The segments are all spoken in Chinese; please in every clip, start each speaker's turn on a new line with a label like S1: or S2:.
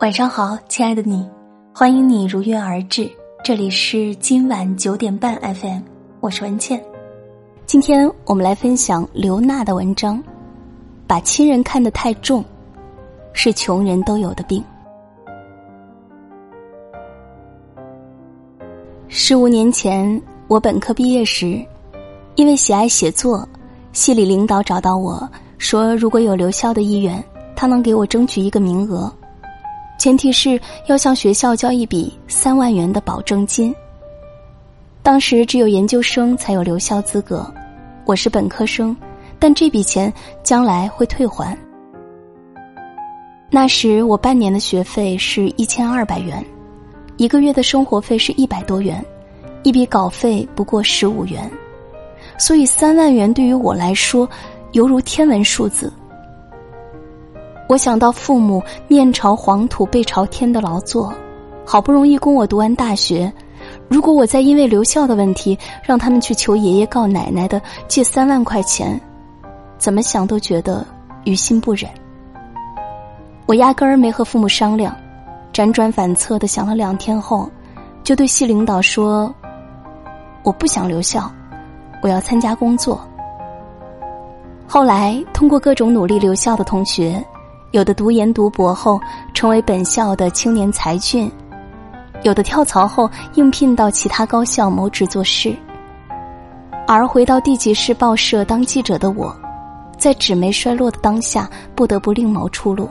S1: 晚上好，亲爱的你，欢迎你如约而至。这里是今晚九点半 FM，我是文倩。今天我们来分享刘娜的文章，《把亲人看得太重，是穷人都有的病》。十五年前，我本科毕业时，因为喜爱写作，系里领导找到我说，如果有留校的意愿，他能给我争取一个名额。前提是要向学校交一笔三万元的保证金。当时只有研究生才有留校资格，我是本科生，但这笔钱将来会退还。那时我半年的学费是一千二百元，一个月的生活费是一百多元，一笔稿费不过十五元，所以三万元对于我来说犹如天文数字。我想到父母面朝黄土背朝天的劳作，好不容易供我读完大学，如果我再因为留校的问题让他们去求爷爷告奶奶的借三万块钱，怎么想都觉得于心不忍。我压根儿没和父母商量，辗转反侧的想了两天后，就对系领导说：“我不想留校，我要参加工作。”后来通过各种努力留校的同学。有的读研读博后成为本校的青年才俊，有的跳槽后应聘到其他高校谋职做事，而回到地级市报社当记者的我，在纸媒衰落的当下，不得不另谋出路。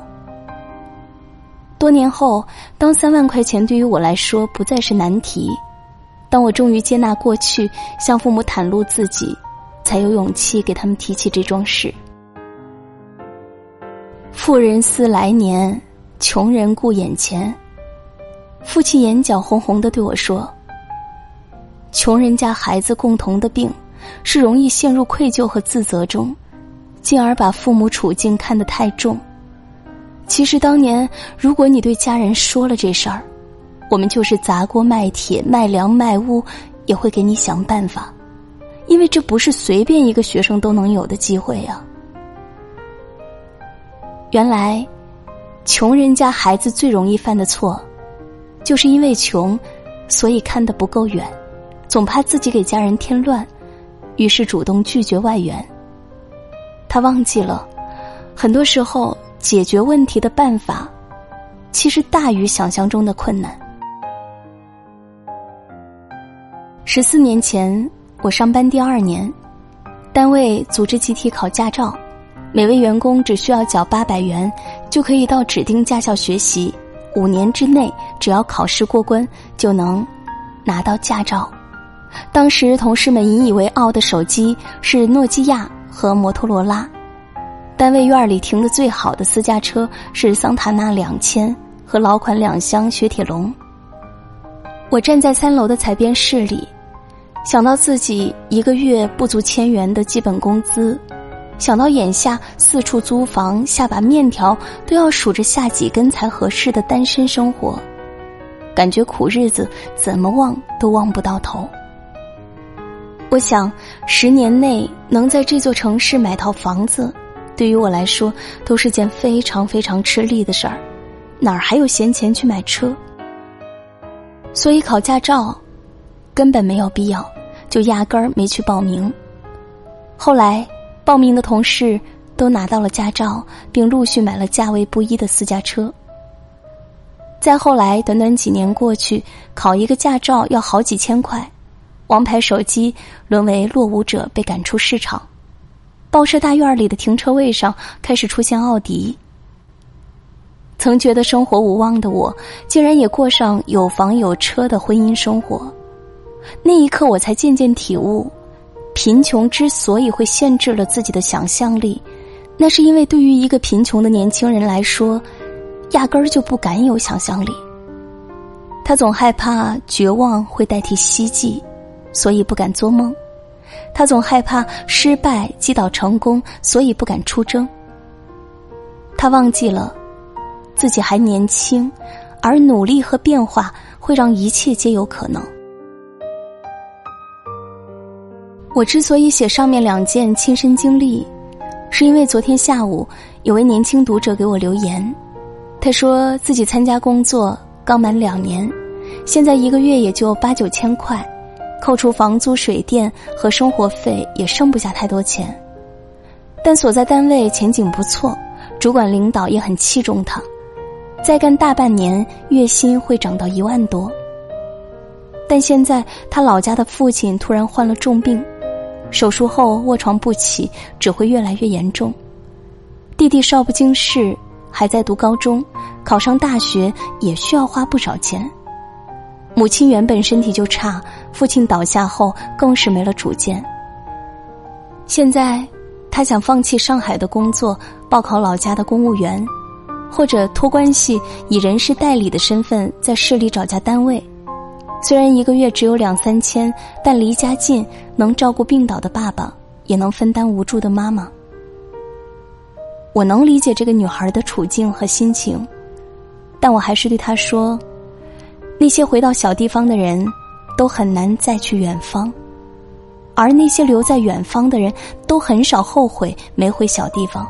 S1: 多年后，当三万块钱对于我来说不再是难题，当我终于接纳过去，向父母袒露自己，才有勇气给他们提起这桩事。富人思来年，穷人顾眼前。父亲眼角红红的对我说：“穷人家孩子共同的病，是容易陷入愧疚和自责中，进而把父母处境看得太重。其实当年，如果你对家人说了这事儿，我们就是砸锅卖铁卖粮卖屋，也会给你想办法，因为这不是随便一个学生都能有的机会呀。”原来，穷人家孩子最容易犯的错，就是因为穷，所以看得不够远，总怕自己给家人添乱，于是主动拒绝外援。他忘记了，很多时候解决问题的办法，其实大于想象中的困难。十四年前，我上班第二年，单位组织集体考驾照。每位员工只需要缴八百元，就可以到指定驾校学习。五年之内，只要考试过关，就能拿到驾照。当时同事们引以为傲的手机是诺基亚和摩托罗拉，单位院里停的最好的私家车是桑塔纳两千和老款两厢雪铁龙。我站在三楼的采编室里，想到自己一个月不足千元的基本工资。想到眼下四处租房，下把面条都要数着下几根才合适的单身生活，感觉苦日子怎么望都望不到头。我想，十年内能在这座城市买套房子，对于我来说都是件非常非常吃力的事儿，哪儿还有闲钱去买车？所以考驾照根本没有必要，就压根儿没去报名。后来。报名的同事都拿到了驾照，并陆续买了价位不一的私家车。再后来，短短几年过去，考一个驾照要好几千块，王牌手机沦为落伍者被赶出市场，报社大院里的停车位上开始出现奥迪。曾觉得生活无望的我，竟然也过上有房有车的婚姻生活。那一刻，我才渐渐体悟。贫穷之所以会限制了自己的想象力，那是因为对于一个贫穷的年轻人来说，压根儿就不敢有想象力。他总害怕绝望会代替希冀，所以不敢做梦；他总害怕失败击倒成功，所以不敢出征。他忘记了自己还年轻，而努力和变化会让一切皆有可能。我之所以写上面两件亲身经历，是因为昨天下午有位年轻读者给我留言，他说自己参加工作刚满两年，现在一个月也就八九千块，扣除房租、水电和生活费，也剩不下太多钱。但所在单位前景不错，主管领导也很器重他，再干大半年，月薪会涨到一万多。但现在他老家的父亲突然患了重病，手术后卧床不起，只会越来越严重。弟弟少不经事，还在读高中，考上大学也需要花不少钱。母亲原本身体就差，父亲倒下后更是没了主见。现在，他想放弃上海的工作，报考老家的公务员，或者托关系以人事代理的身份在市里找家单位。虽然一个月只有两三千，但离家近，能照顾病倒的爸爸，也能分担无助的妈妈。我能理解这个女孩的处境和心情，但我还是对她说：“那些回到小地方的人，都很难再去远方；而那些留在远方的人，都很少后悔没回小地方。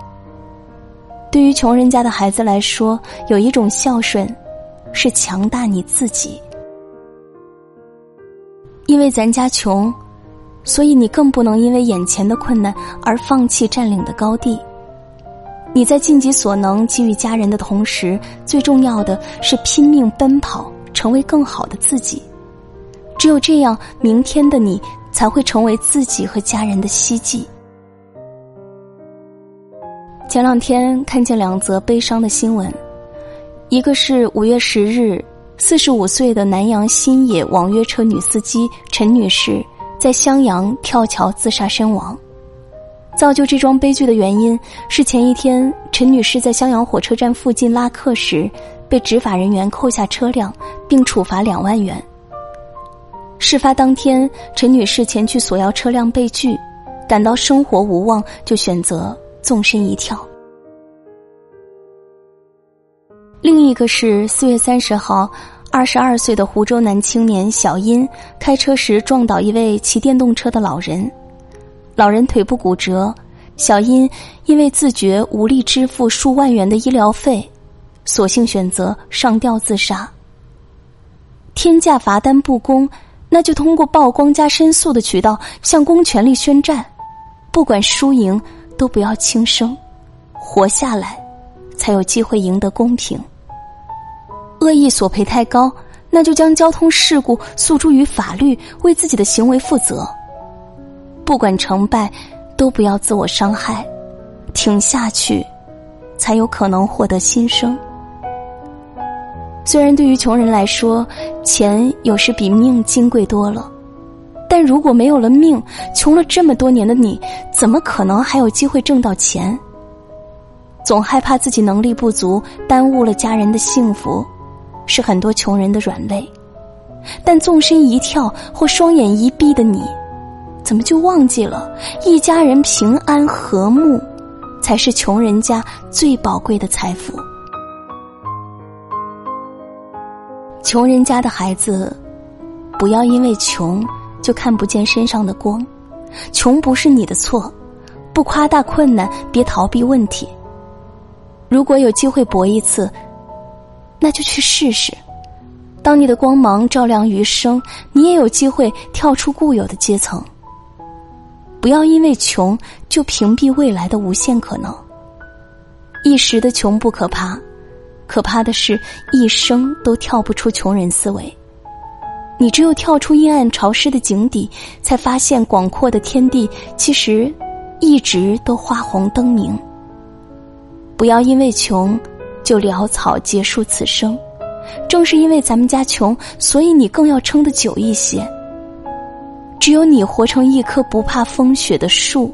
S1: 对于穷人家的孩子来说，有一种孝顺，是强大你自己。”因为咱家穷，所以你更不能因为眼前的困难而放弃占领的高地。你在尽己所能给予家人的同时，最重要的是拼命奔跑，成为更好的自己。只有这样，明天的你才会成为自己和家人的希冀。前两天看见两则悲伤的新闻，一个是五月十日。四十五岁的南阳新野网约车女司机陈女士在襄阳跳桥自杀身亡。造就这桩悲剧的原因是前一天陈女士在襄阳火车站附近拉客时，被执法人员扣下车辆并处罚两万元。事发当天，陈女士前去索要车辆被拒，感到生活无望，就选择纵身一跳。另一个是四月三十号，二十二岁的湖州男青年小殷开车时撞倒一位骑电动车的老人，老人腿部骨折，小殷因为自觉无力支付数万元的医疗费，索性选择上吊自杀。天价罚单不公，那就通过曝光加申诉的渠道向公权力宣战，不管输赢，都不要轻生，活下来。才有机会赢得公平。恶意索赔太高，那就将交通事故诉诸于法律，为自己的行为负责。不管成败，都不要自我伤害，挺下去，才有可能获得新生。虽然对于穷人来说，钱有时比命金贵多了，但如果没有了命，穷了这么多年的你，怎么可能还有机会挣到钱？总害怕自己能力不足，耽误了家人的幸福，是很多穷人的软肋。但纵身一跳或双眼一闭的你，怎么就忘记了一家人平安和睦，才是穷人家最宝贵的财富？穷人家的孩子，不要因为穷就看不见身上的光。穷不是你的错，不夸大困难，别逃避问题。如果有机会搏一次，那就去试试。当你的光芒照亮余生，你也有机会跳出固有的阶层。不要因为穷就屏蔽未来的无限可能。一时的穷不可怕，可怕的是一生都跳不出穷人思维。你只有跳出阴暗潮湿的井底，才发现广阔的天地其实一直都花红灯明。不要因为穷，就潦草结束此生。正是因为咱们家穷，所以你更要撑得久一些。只有你活成一棵不怕风雪的树，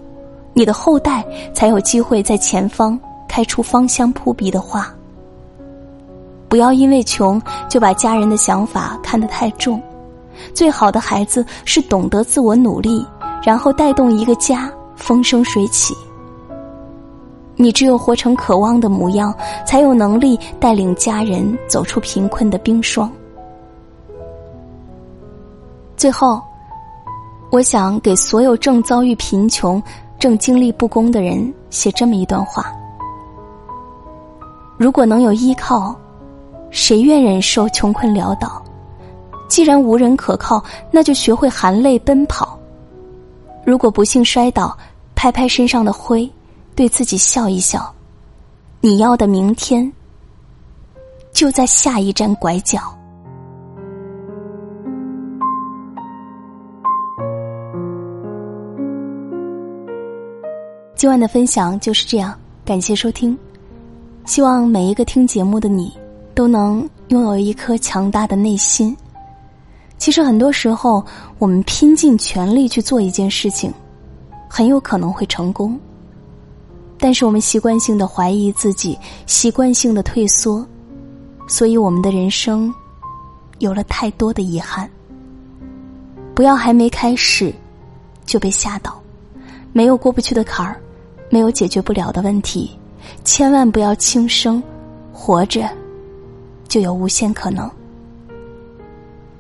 S1: 你的后代才有机会在前方开出芳香扑鼻的花。不要因为穷就把家人的想法看得太重。最好的孩子是懂得自我努力，然后带动一个家风生水起。你只有活成渴望的模样，才有能力带领家人走出贫困的冰霜。最后，我想给所有正遭遇贫穷、正经历不公的人写这么一段话：如果能有依靠，谁愿忍受穷困潦倒？既然无人可靠，那就学会含泪奔跑。如果不幸摔倒，拍拍身上的灰，对自己笑一笑。你要的明天，就在下一站拐角。今晚的分享就是这样，感谢收听。希望每一个听节目的你，都能拥有一颗强大的内心。其实很多时候，我们拼尽全力去做一件事情，很有可能会成功。但是我们习惯性的怀疑自己，习惯性的退缩，所以我们的人生有了太多的遗憾。不要还没开始就被吓倒，没有过不去的坎儿，没有解决不了的问题，千万不要轻生。活着就有无限可能。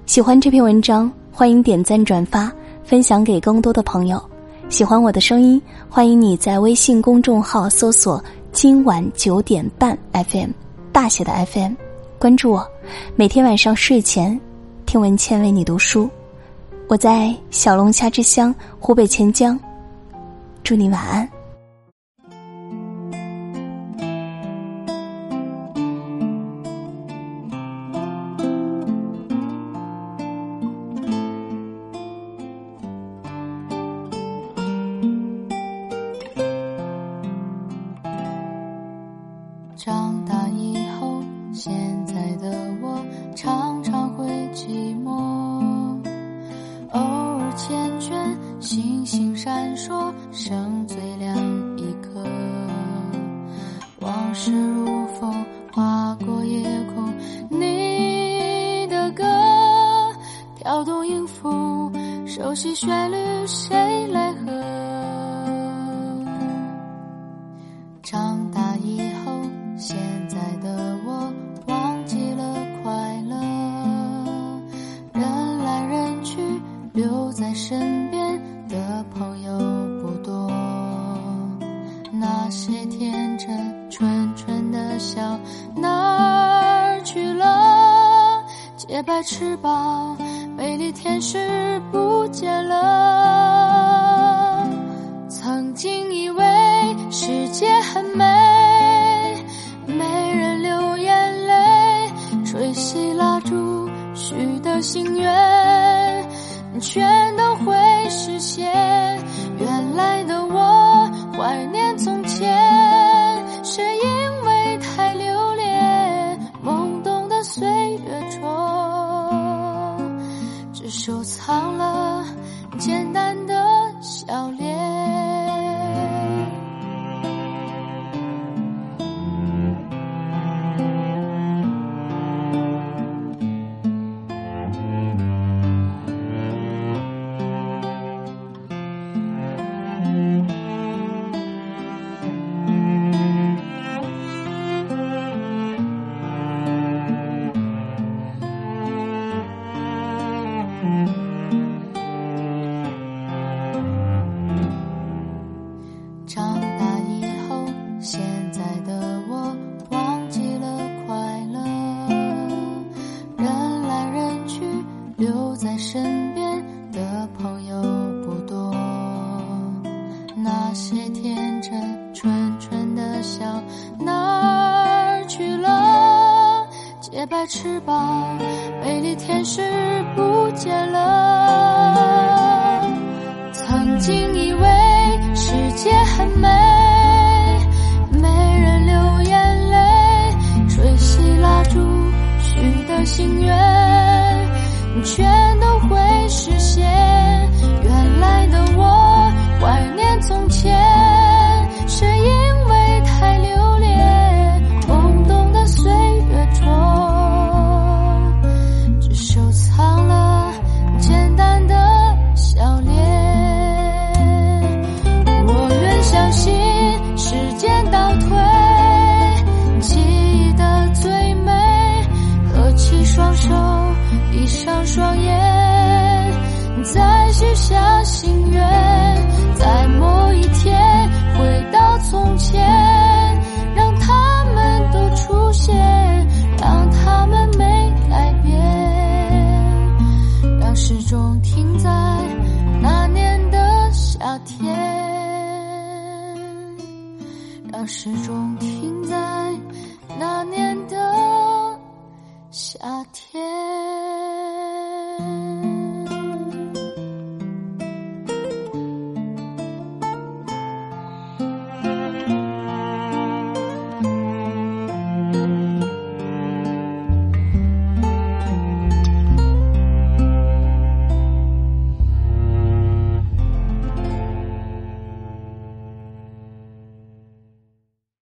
S1: 喜欢这篇文章，欢迎点赞转发，分享给更多的朋友。喜欢我的声音，欢迎你在微信公众号搜索“今晚九点半 FM”，大写的 FM，关注我。每天晚上睡前，听文倩为你读书。我在小龙虾之乡湖北潜江，祝你晚安。
S2: 闪烁生翅膀。美丽天使不见了，曾经以为世界很美，没人流眼泪，吹熄蜡烛许的心愿，全